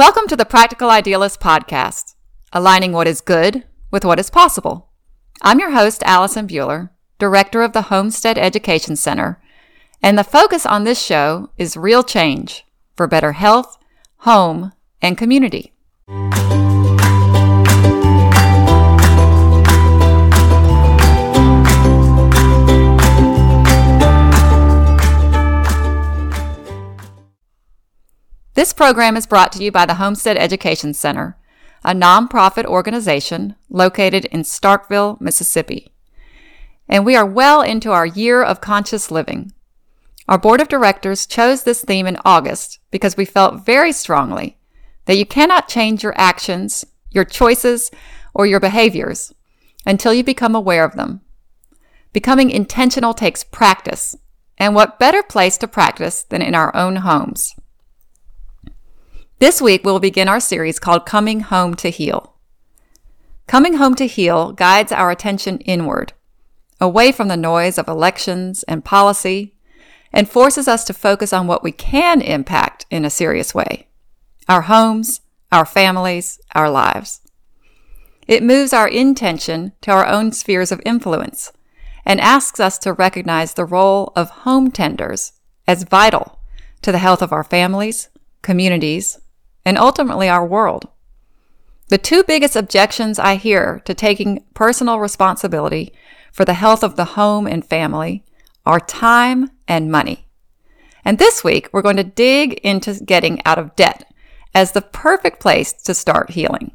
Welcome to the Practical Idealist Podcast, aligning what is good with what is possible. I'm your host, Allison Buehler, Director of the Homestead Education Center, and the focus on this show is real change for better health, home, and community. This program is brought to you by the Homestead Education Center, a nonprofit organization located in Starkville, Mississippi. And we are well into our year of conscious living. Our board of directors chose this theme in August because we felt very strongly that you cannot change your actions, your choices, or your behaviors until you become aware of them. Becoming intentional takes practice, and what better place to practice than in our own homes? This week, we'll begin our series called Coming Home to Heal. Coming Home to Heal guides our attention inward, away from the noise of elections and policy, and forces us to focus on what we can impact in a serious way our homes, our families, our lives. It moves our intention to our own spheres of influence and asks us to recognize the role of home tenders as vital to the health of our families, communities, and ultimately our world. The two biggest objections I hear to taking personal responsibility for the health of the home and family are time and money. And this week, we're going to dig into getting out of debt as the perfect place to start healing.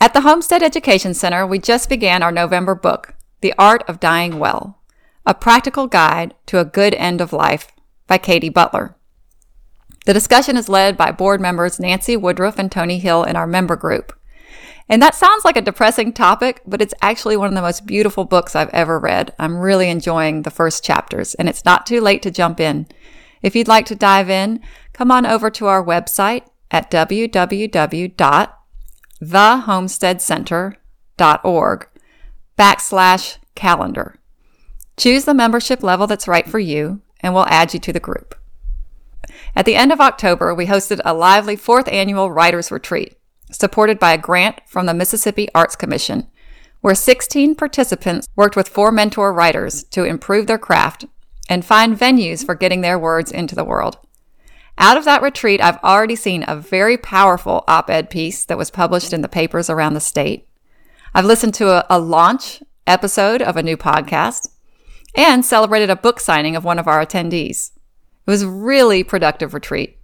At the Homestead Education Center, we just began our November book, The Art of Dying Well, a practical guide to a good end of life by Katy Butler. The discussion is led by board members Nancy Woodruff and Tony Hill in our member group. And that sounds like a depressing topic, but it's actually one of the most beautiful books I've ever read. I'm really enjoying the first chapters, and it's not too late to jump in. If you'd like to dive in, come on over to our website at www.thehomesteadcenter.org backslash calendar. Choose the membership level that's right for you, and we'll add you to the group. At the end of October, we hosted a lively fourth annual writers retreat, supported by a grant from the Mississippi Arts Commission, where 16 participants worked with four mentor writers to improve their craft and find venues for getting their words into the world. Out of that retreat, I've already seen a very powerful op ed piece that was published in the papers around the state. I've listened to a, a launch episode of a new podcast and celebrated a book signing of one of our attendees. It was really productive retreat.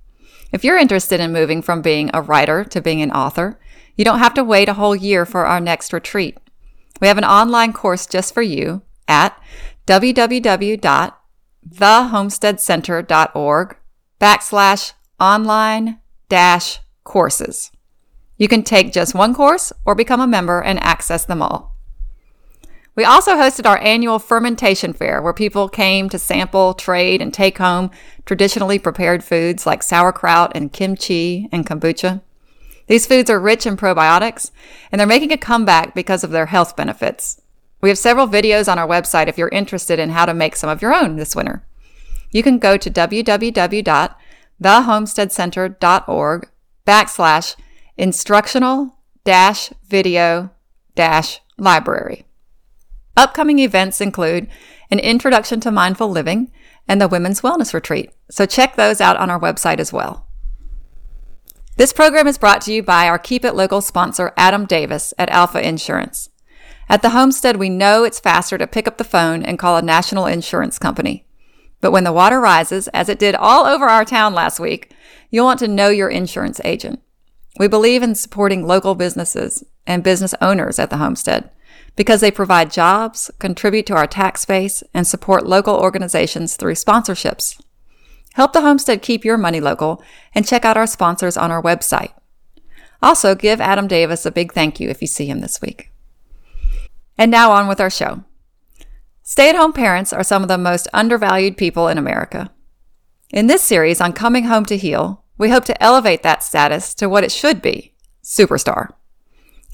If you're interested in moving from being a writer to being an author, you don't have to wait a whole year for our next retreat. We have an online course just for you at www.thehomesteadcenter.org backslash online dash courses. You can take just one course or become a member and access them all. We also hosted our annual fermentation fair where people came to sample, trade, and take home traditionally prepared foods like sauerkraut and kimchi and kombucha. These foods are rich in probiotics and they're making a comeback because of their health benefits. We have several videos on our website if you're interested in how to make some of your own this winter. You can go to www.thehomesteadcenter.org backslash instructional dash video dash library. Upcoming events include an introduction to mindful living and the Women's Wellness Retreat. So check those out on our website as well. This program is brought to you by our Keep It Local sponsor, Adam Davis at Alpha Insurance. At the homestead, we know it's faster to pick up the phone and call a national insurance company. But when the water rises, as it did all over our town last week, you'll want to know your insurance agent. We believe in supporting local businesses and business owners at the homestead because they provide jobs, contribute to our tax base, and support local organizations through sponsorships. Help the homestead keep your money local and check out our sponsors on our website. Also, give Adam Davis a big thank you if you see him this week. And now on with our show. Stay at home parents are some of the most undervalued people in America. In this series on Coming Home to Heal, we hope to elevate that status to what it should be superstar.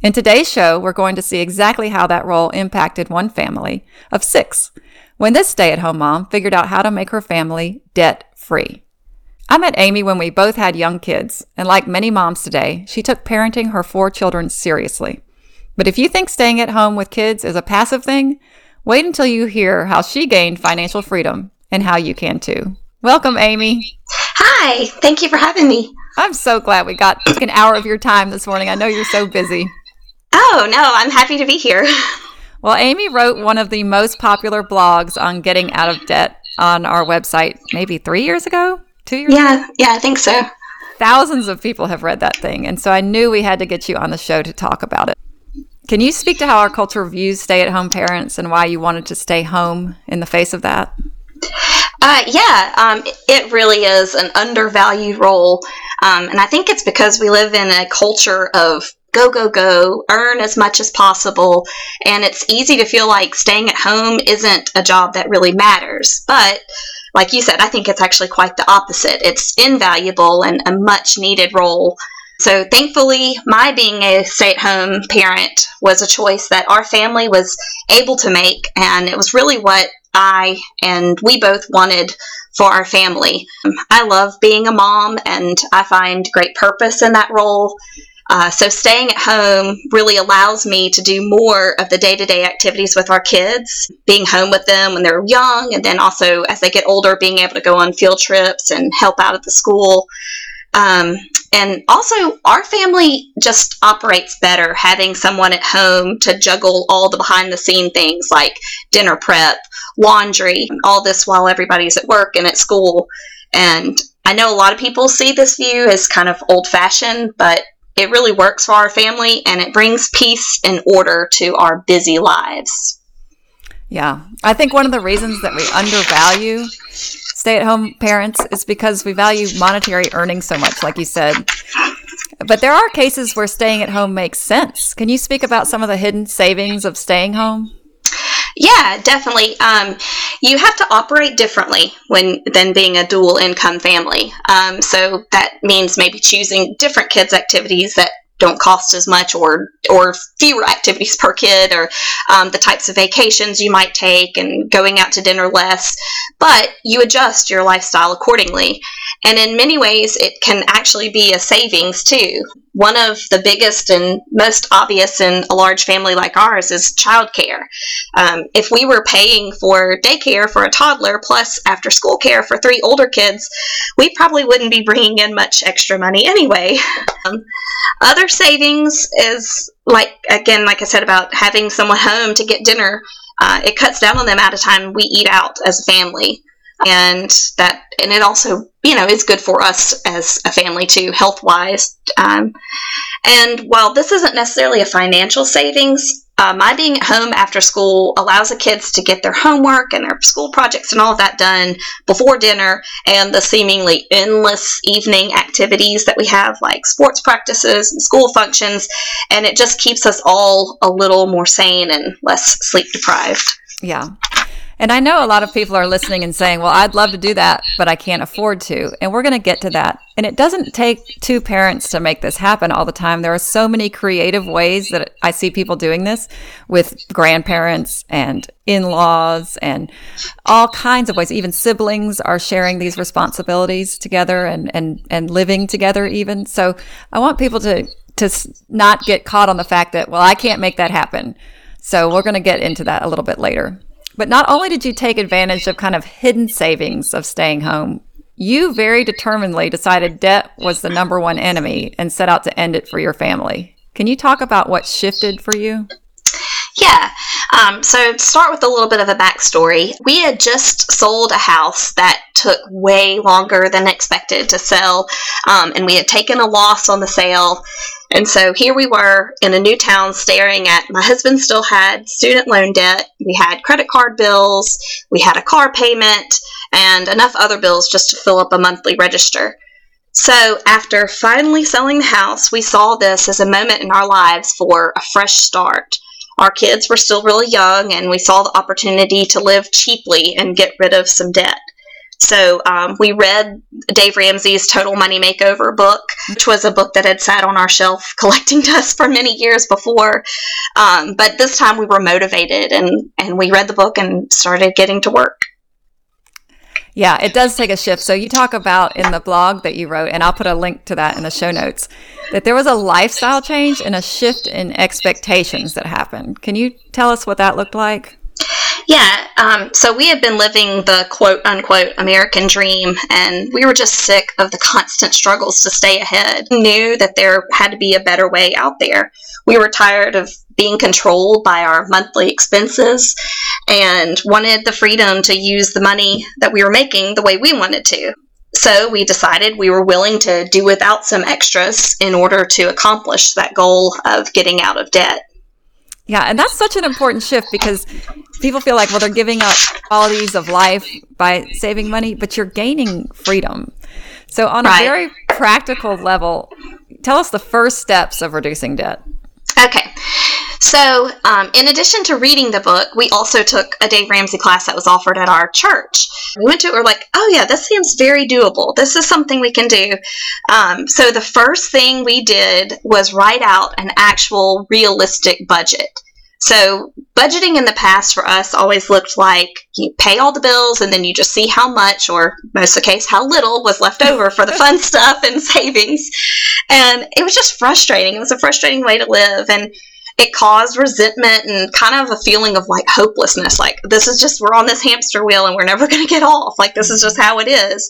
In today's show, we're going to see exactly how that role impacted one family of six when this stay at home mom figured out how to make her family debt free. I met Amy when we both had young kids, and like many moms today, she took parenting her four children seriously. But if you think staying at home with kids is a passive thing, wait until you hear how she gained financial freedom and how you can too. Welcome, Amy. Hi, thank you for having me. I'm so glad we got an hour of your time this morning. I know you're so busy. Oh, no, I'm happy to be here. Well, Amy wrote one of the most popular blogs on getting out of debt on our website maybe three years ago, two years yeah, ago? Yeah, I think so. Thousands of people have read that thing. And so I knew we had to get you on the show to talk about it. Can you speak to how our culture views stay at home parents and why you wanted to stay home in the face of that? Uh, yeah, um, it really is an undervalued role. Um, and I think it's because we live in a culture of go, go, go, earn as much as possible. And it's easy to feel like staying at home isn't a job that really matters. But like you said, I think it's actually quite the opposite. It's invaluable and a much needed role. So thankfully, my being a stay at home parent was a choice that our family was able to make. And it was really what I and we both wanted for our family. I love being a mom and I find great purpose in that role. Uh, so staying at home really allows me to do more of the day-to-day activities with our kids, being home with them when they're young, and then also as they get older, being able to go on field trips and help out at the school. Um, and also, our family just operates better having someone at home to juggle all the behind the scene things like dinner prep, laundry, all this while everybody's at work and at school. And I know a lot of people see this view as kind of old fashioned, but it really works for our family and it brings peace and order to our busy lives. Yeah. I think one of the reasons that we undervalue stay at home parents is because we value monetary earnings so much, like you said. But there are cases where staying at home makes sense. Can you speak about some of the hidden savings of staying home? Yeah, definitely. Um, you have to operate differently when than being a dual income family. Um, so that means maybe choosing different kids' activities that don't cost as much or or fewer activities per kid or um, the types of vacations you might take and going out to dinner less. But you adjust your lifestyle accordingly. And in many ways it can actually be a savings too one of the biggest and most obvious in a large family like ours is childcare. Um, if we were paying for daycare for a toddler plus after school care for three older kids, we probably wouldn't be bringing in much extra money anyway. Um, other savings is like, again, like I said about having someone home to get dinner. Uh, it cuts down on the amount of time we eat out as a family and that and it also you know is good for us as a family too health wise um, and while this isn't necessarily a financial savings uh, my being at home after school allows the kids to get their homework and their school projects and all of that done before dinner and the seemingly endless evening activities that we have like sports practices and school functions. And it just keeps us all a little more sane and less sleep deprived yeah and I know a lot of people are listening and saying, well, I'd love to do that, but I can't afford to. And we're going to get to that. And it doesn't take two parents to make this happen all the time. There are so many creative ways that I see people doing this with grandparents and in laws and all kinds of ways. Even siblings are sharing these responsibilities together and, and, and living together, even. So I want people to, to not get caught on the fact that, well, I can't make that happen. So we're going to get into that a little bit later. But not only did you take advantage of kind of hidden savings of staying home, you very determinedly decided debt was the number one enemy and set out to end it for your family. Can you talk about what shifted for you? Yeah. Um, so, to start with a little bit of a backstory. We had just sold a house that took way longer than expected to sell, um, and we had taken a loss on the sale. And so here we were in a new town staring at my husband still had student loan debt, we had credit card bills, we had a car payment, and enough other bills just to fill up a monthly register. So, after finally selling the house, we saw this as a moment in our lives for a fresh start. Our kids were still really young, and we saw the opportunity to live cheaply and get rid of some debt. So um, we read Dave Ramsey's Total Money Makeover book, which was a book that had sat on our shelf collecting dust for many years before. Um, but this time we were motivated and, and we read the book and started getting to work. Yeah, it does take a shift. So you talk about in the blog that you wrote, and I'll put a link to that in the show notes, that there was a lifestyle change and a shift in expectations that happened. Can you tell us what that looked like? Yeah, um, so we had been living the quote unquote American dream, and we were just sick of the constant struggles to stay ahead. We knew that there had to be a better way out there. We were tired of being controlled by our monthly expenses and wanted the freedom to use the money that we were making the way we wanted to. So we decided we were willing to do without some extras in order to accomplish that goal of getting out of debt. Yeah, and that's such an important shift because people feel like, well, they're giving up qualities of life by saving money, but you're gaining freedom. So, on right. a very practical level, tell us the first steps of reducing debt. Okay. So, um, in addition to reading the book, we also took a Dave Ramsey class that was offered at our church. We went to it, we're like, oh, yeah, this seems very doable. This is something we can do. Um, so, the first thing we did was write out an actual realistic budget. So, budgeting in the past for us always looked like you pay all the bills and then you just see how much, or most of the case, how little was left over for the fun stuff and savings. And it was just frustrating. It was a frustrating way to live. And it caused resentment and kind of a feeling of like hopelessness. Like, this is just, we're on this hamster wheel and we're never going to get off. Like, this is just how it is.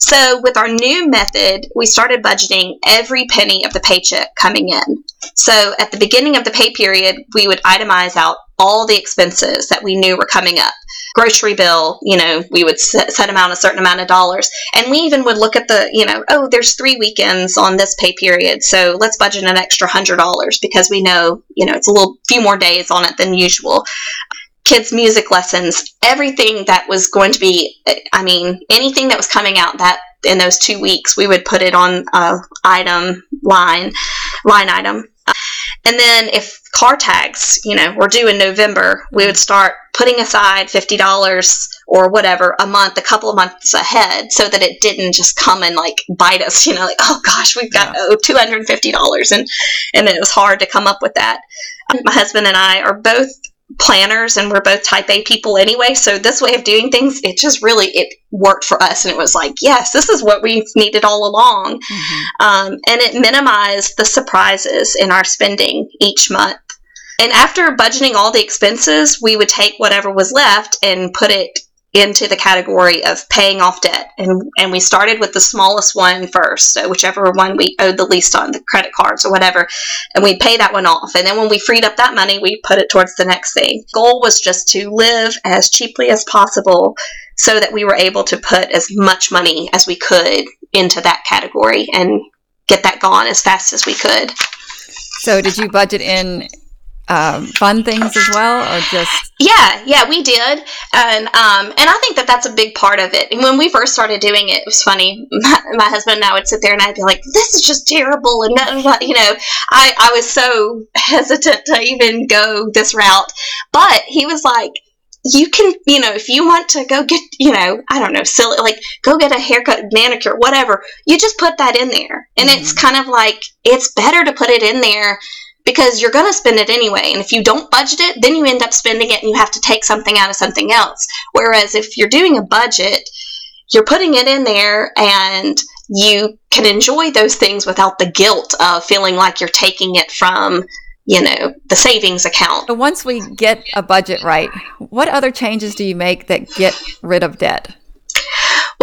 So, with our new method, we started budgeting every penny of the paycheck coming in. So, at the beginning of the pay period, we would itemize out all the expenses that we knew were coming up grocery bill, you know, we would set, set them out a certain amount of dollars. And we even would look at the, you know, oh, there's three weekends on this pay period. So let's budget an extra hundred dollars because we know, you know, it's a little few more days on it than usual. Kids' music lessons, everything that was going to be, I mean, anything that was coming out that in those two weeks, we would put it on a item line, line item. And then if car tags, you know, were due in November, we would start putting aside $50 or whatever a month, a couple of months ahead, so that it didn't just come and like bite us, you know, like, oh gosh, we've got yeah. oh, $250. And, and it was hard to come up with that. My husband and I are both planners and we're both type A people anyway. So this way of doing things, it just really, it worked for us. And it was like, yes, this is what we needed all along. Mm-hmm. Um, and it minimized the surprises in our spending each month. And after budgeting all the expenses, we would take whatever was left and put it into the category of paying off debt. And, and we started with the smallest one first, so whichever one we owed the least on, the credit cards or whatever, and we'd pay that one off. And then when we freed up that money, we put it towards the next thing. Goal was just to live as cheaply as possible so that we were able to put as much money as we could into that category and get that gone as fast as we could. So, did you budget in um, fun things as well, or just? Yeah, yeah, we did, and um, and I think that that's a big part of it. And when we first started doing it, it was funny. My, my husband and I would sit there, and I'd be like, "This is just terrible," and you know, I I was so hesitant to even go this route, but he was like, you can, you know, if you want to go get, you know, I don't know, silly, like go get a haircut, manicure, whatever, you just put that in there. And mm-hmm. it's kind of like, it's better to put it in there because you're going to spend it anyway. And if you don't budget it, then you end up spending it and you have to take something out of something else. Whereas if you're doing a budget, you're putting it in there and you can enjoy those things without the guilt of feeling like you're taking it from you know the savings account so once we get a budget right what other changes do you make that get rid of debt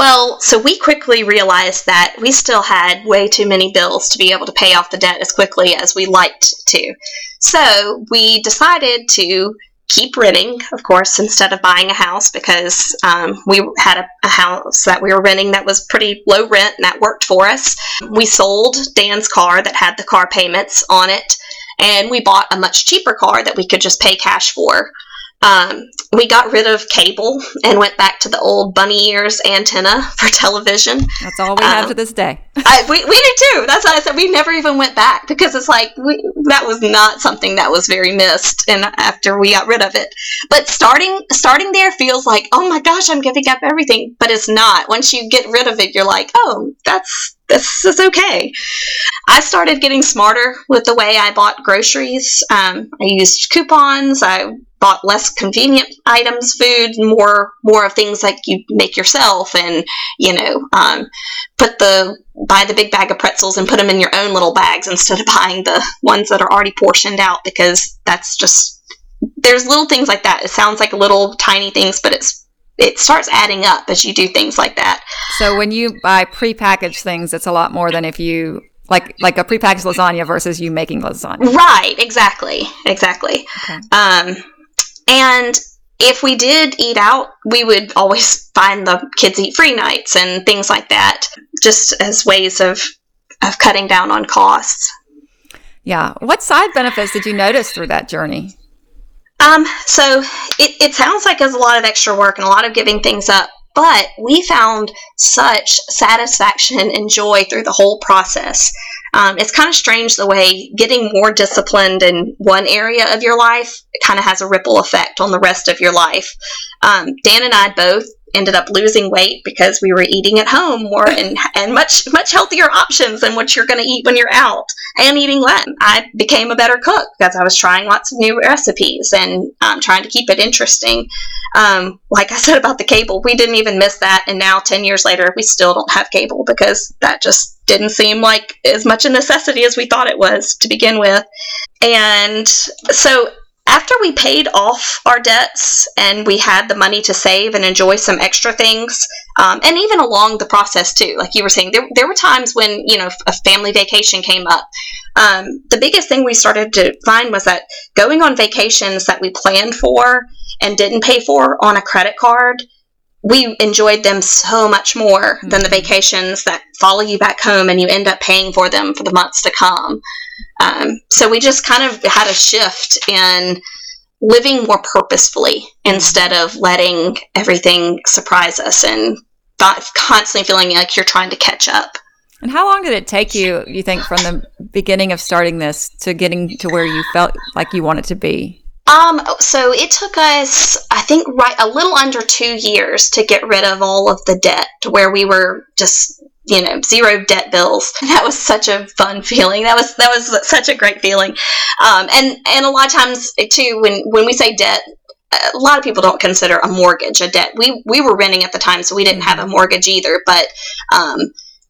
well, so we quickly realized that we still had way too many bills to be able to pay off the debt as quickly as we liked to. So we decided to keep renting, of course, instead of buying a house because um, we had a, a, house that we were renting that was pretty low rent and that worked for us. We sold Dan's car that had the car payments on it, and we bought a much cheaper car that we could just pay cash for. Um, we got rid of cable and went back to the old bunny ears antenna for television. That's all we have to this day. I, we, we do too. That's why I said we never even went back because it's like we, that was not something that was very missed. And after we got rid of it, but starting starting there feels like oh my gosh, I'm giving up everything, but it's not. Once you get rid of it, you're like oh that's this is okay. I started getting smarter with the way I bought groceries. Um, I used coupons. I bought less convenient items, food, more more of things like you make yourself, and you know, um, put the buy the big bag of pretzels and put them in your own little bags instead of buying the ones that are already portioned out because that's just there's little things like that. It sounds like little tiny things, but it's it starts adding up as you do things like that. So when you buy prepackaged things, it's a lot more than if you like like a prepackaged lasagna versus you making lasagna. Right, exactly. Exactly. Okay. Um and if we did eat out, we would always find the kids eat free nights and things like that, just as ways of of cutting down on costs. Yeah. What side benefits did you notice through that journey? Um, so it, it sounds like it's a lot of extra work and a lot of giving things up, but we found such satisfaction and joy through the whole process. Um, it's kind of strange the way getting more disciplined in one area of your life kind of has a ripple effect on the rest of your life. Um, Dan and I both ended up losing weight because we were eating at home more and, and much much healthier options than what you're going to eat when you're out and eating less. I became a better cook because I was trying lots of new recipes and um, trying to keep it interesting. Um, like I said about the cable, we didn't even miss that, and now ten years later, we still don't have cable because that just didn't seem like as much a necessity as we thought it was to begin with. And so after we paid off our debts and we had the money to save and enjoy some extra things, um, and even along the process too, like you were saying, there, there were times when you know a family vacation came up. Um, the biggest thing we started to find was that going on vacations that we planned for and didn't pay for on a credit card we enjoyed them so much more mm-hmm. than the mm-hmm. vacations that follow you back home and you end up paying for them for the months to come. Um, so we just kind of had a shift in living more purposefully instead of letting everything surprise us and constantly feeling like you're trying to catch up. And how long did it take you, you think, from the beginning of starting this to getting to where you felt like you wanted to be? Um, so it took us, I think, right a little under two years to get rid of all of the debt to where we were just, you know, zero debt bills. That was such a fun feeling. That was that was such a great feeling. Um, and and a lot of times too, when when we say debt, a lot of people don't consider a mortgage a debt. We we were renting at the time, so we didn't have a mortgage either. But um,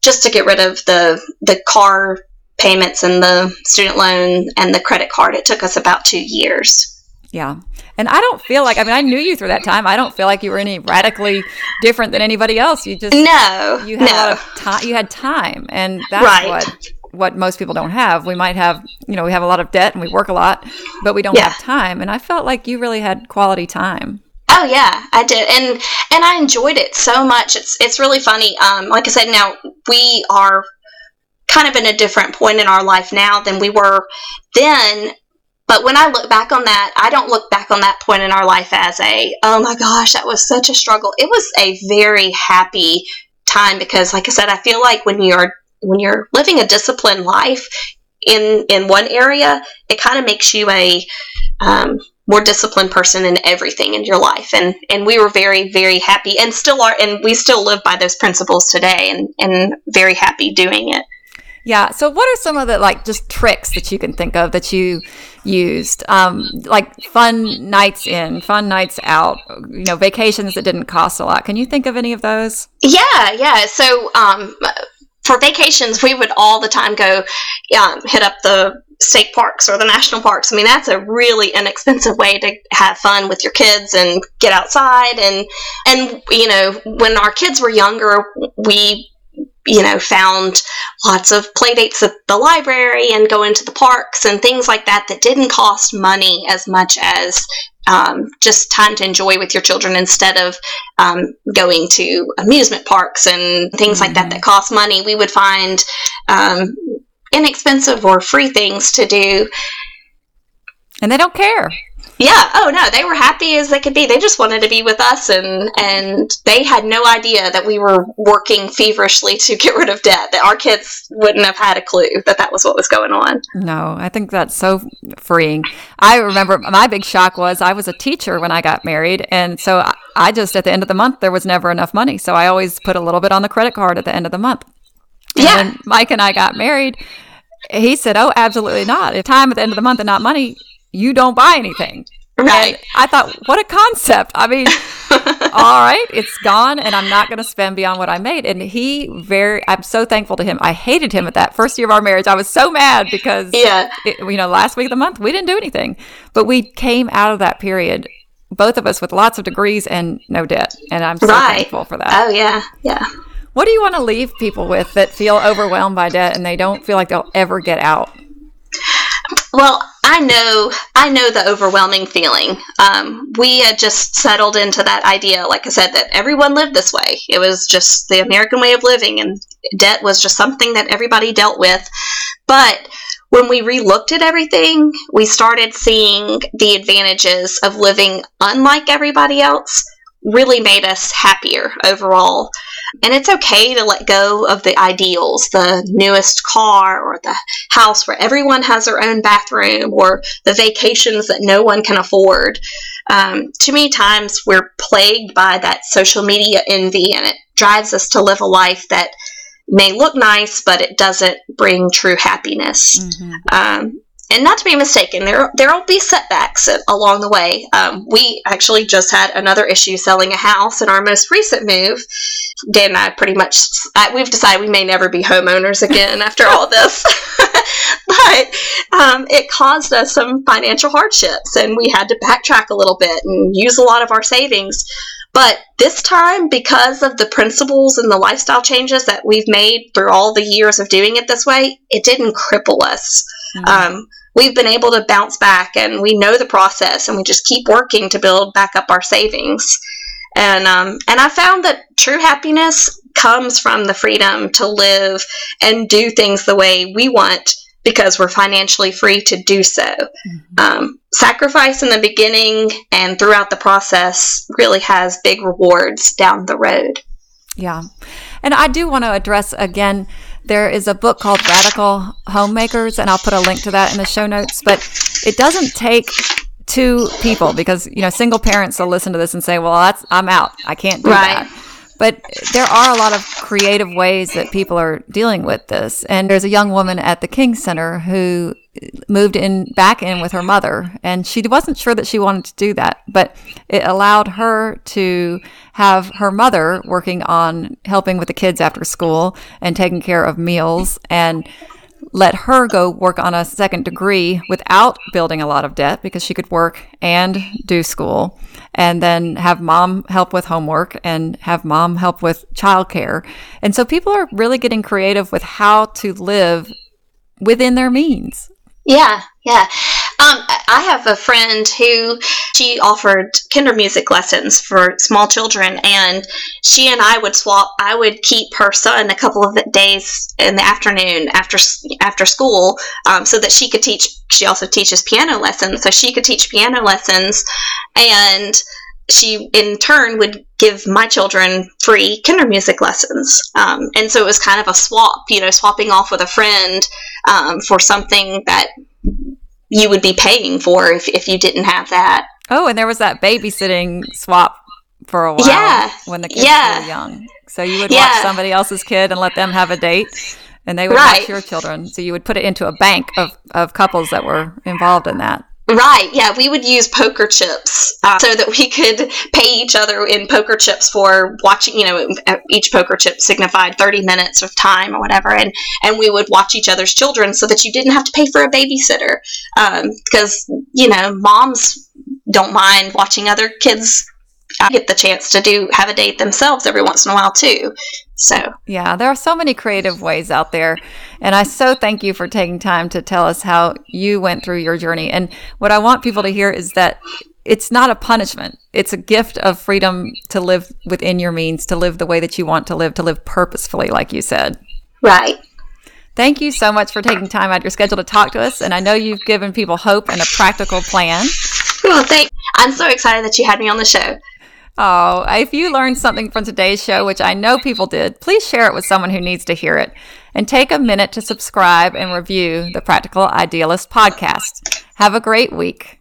just to get rid of the the car payments and the student loan and the credit card, it took us about two years. Yeah. And I don't feel like I mean I knew you through that time. I don't feel like you were any radically different than anybody else. You just No. You had no. a lot of time you had time and that's right. what what most people don't have. We might have, you know, we have a lot of debt and we work a lot, but we don't yeah. have time. And I felt like you really had quality time. Oh yeah, I did, and and I enjoyed it so much. It's it's really funny. Um, like I said, now we are kind of in a different point in our life now than we were then. But when I look back on that, I don't look back on that point in our life as a, oh my gosh, that was such a struggle. It was a very happy time because like I said, I feel like when you're when you're living a disciplined life in in one area, it kind of makes you a um, more disciplined person in everything in your life and and we were very very happy and still are and we still live by those principles today and and very happy doing it yeah. So, what are some of the like just tricks that you can think of that you used? Um, like fun nights in, fun nights out, you know, vacations that didn't cost a lot. Can you think of any of those? Yeah. Yeah. So, um, for vacations, we would all the time go um, hit up the state parks or the national parks. I mean, that's a really inexpensive way to have fun with your kids and get outside. And and you know, when our kids were younger, we you know, found lots of playdates at the library and go into the parks and things like that that didn't cost money as much as um, just time to enjoy with your children instead of um, going to amusement parks and things mm-hmm. like that mm-hmm. that cost money. We would find um, inexpensive or free things to do. And they don't care. Yeah. Oh no, they were happy as they could be. They just wanted to be with us, and and they had no idea that we were working feverishly to get rid of debt. That our kids wouldn't have had a clue that that was what was going on. No, I think that's so freeing. I remember my big shock was I was a teacher when I got married, and so I just at the end of the month there was never enough money, so I always put a little bit on the credit card at the end of the month. And yeah. when Mike and I got married, he said, "Oh, absolutely not. If time at the end of the month and not money, you don't buy anything." Right. And I thought, what a concept. I mean, all right, it's gone and I'm not going to spend beyond what I made. And he very, I'm so thankful to him. I hated him at that first year of our marriage. I was so mad because, yeah, it, you know, last week of the month, we didn't do anything, but we came out of that period, both of us with lots of degrees and no debt. And I'm so right. thankful for that. Oh, yeah. Yeah. What do you want to leave people with that feel overwhelmed by debt and they don't feel like they'll ever get out? Well, I know, I know the overwhelming feeling. Um, we had just settled into that idea, like I said, that everyone lived this way. It was just the American way of living, and debt was just something that everybody dealt with. But when we relooked at everything, we started seeing the advantages of living unlike everybody else really made us happier overall. And it's okay to let go of the ideals, the newest car or the house where everyone has their own bathroom or the vacations that no one can afford. Um, too many times we're plagued by that social media envy and it drives us to live a life that may look nice, but it doesn't bring true happiness. Mm-hmm. Um, and not to be mistaken, there there will be setbacks along the way. Um, we actually just had another issue selling a house in our most recent move. Dan and I pretty much we've decided we may never be homeowners again after all this, but um, it caused us some financial hardships, and we had to backtrack a little bit and use a lot of our savings. But this time, because of the principles and the lifestyle changes that we've made through all the years of doing it this way, it didn't cripple us. Mm-hmm. Um, we've been able to bounce back and we know the process and we just keep working to build back up our savings. And um, and I found that true happiness comes from the freedom to live and do things the way we want because we're financially free to do so. Mm-hmm. Um, sacrifice in the beginning and throughout the process really has big rewards down the road. Yeah. And I do want to address again there is a book called Radical Homemakers, and I'll put a link to that in the show notes. But it doesn't take two people because you know single parents will listen to this and say, "Well, I'm out. I can't do right. that." But there are a lot of creative ways that people are dealing with this. And there's a young woman at the King Center who moved in back in with her mother and she wasn't sure that she wanted to do that but it allowed her to have her mother working on helping with the kids after school and taking care of meals and let her go work on a second degree without building a lot of debt because she could work and do school and then have mom help with homework and have mom help with childcare. And so people are really getting creative with how to live within their means. Yeah, yeah. Um, I have a friend who she offered Kindermusik lessons for small children, and she and I would swap. I would keep her son a couple of days in the afternoon after after school, um, so that she could teach. She also teaches piano lessons, so she could teach piano lessons, and she in turn would give my children free Kindermusik lessons um, and so it was kind of a swap you know swapping off with a friend um, for something that you would be paying for if, if you didn't have that oh and there was that babysitting swap for a while yeah when the kids yeah. were young so you would yeah. watch somebody else's kid and let them have a date and they would right. watch your children so you would put it into a bank of, of couples that were involved in that Right. Yeah, we would use poker chips uh, so that we could pay each other in poker chips for watching. You know, each poker chip signified thirty minutes of time or whatever, and and we would watch each other's children so that you didn't have to pay for a babysitter because um, you know moms don't mind watching other kids get the chance to do have a date themselves every once in a while too. So, yeah, there are so many creative ways out there. And I so thank you for taking time to tell us how you went through your journey. And what I want people to hear is that it's not a punishment. It's a gift of freedom to live within your means, to live the way that you want to live, to live purposefully, like you said. Right. Thank you so much for taking time out of your schedule to talk to us. And I know you've given people hope and a practical plan. Well, thank. I'm so excited that you had me on the show. Oh, if you learned something from today's show, which I know people did, please share it with someone who needs to hear it. And take a minute to subscribe and review the Practical Idealist podcast. Have a great week.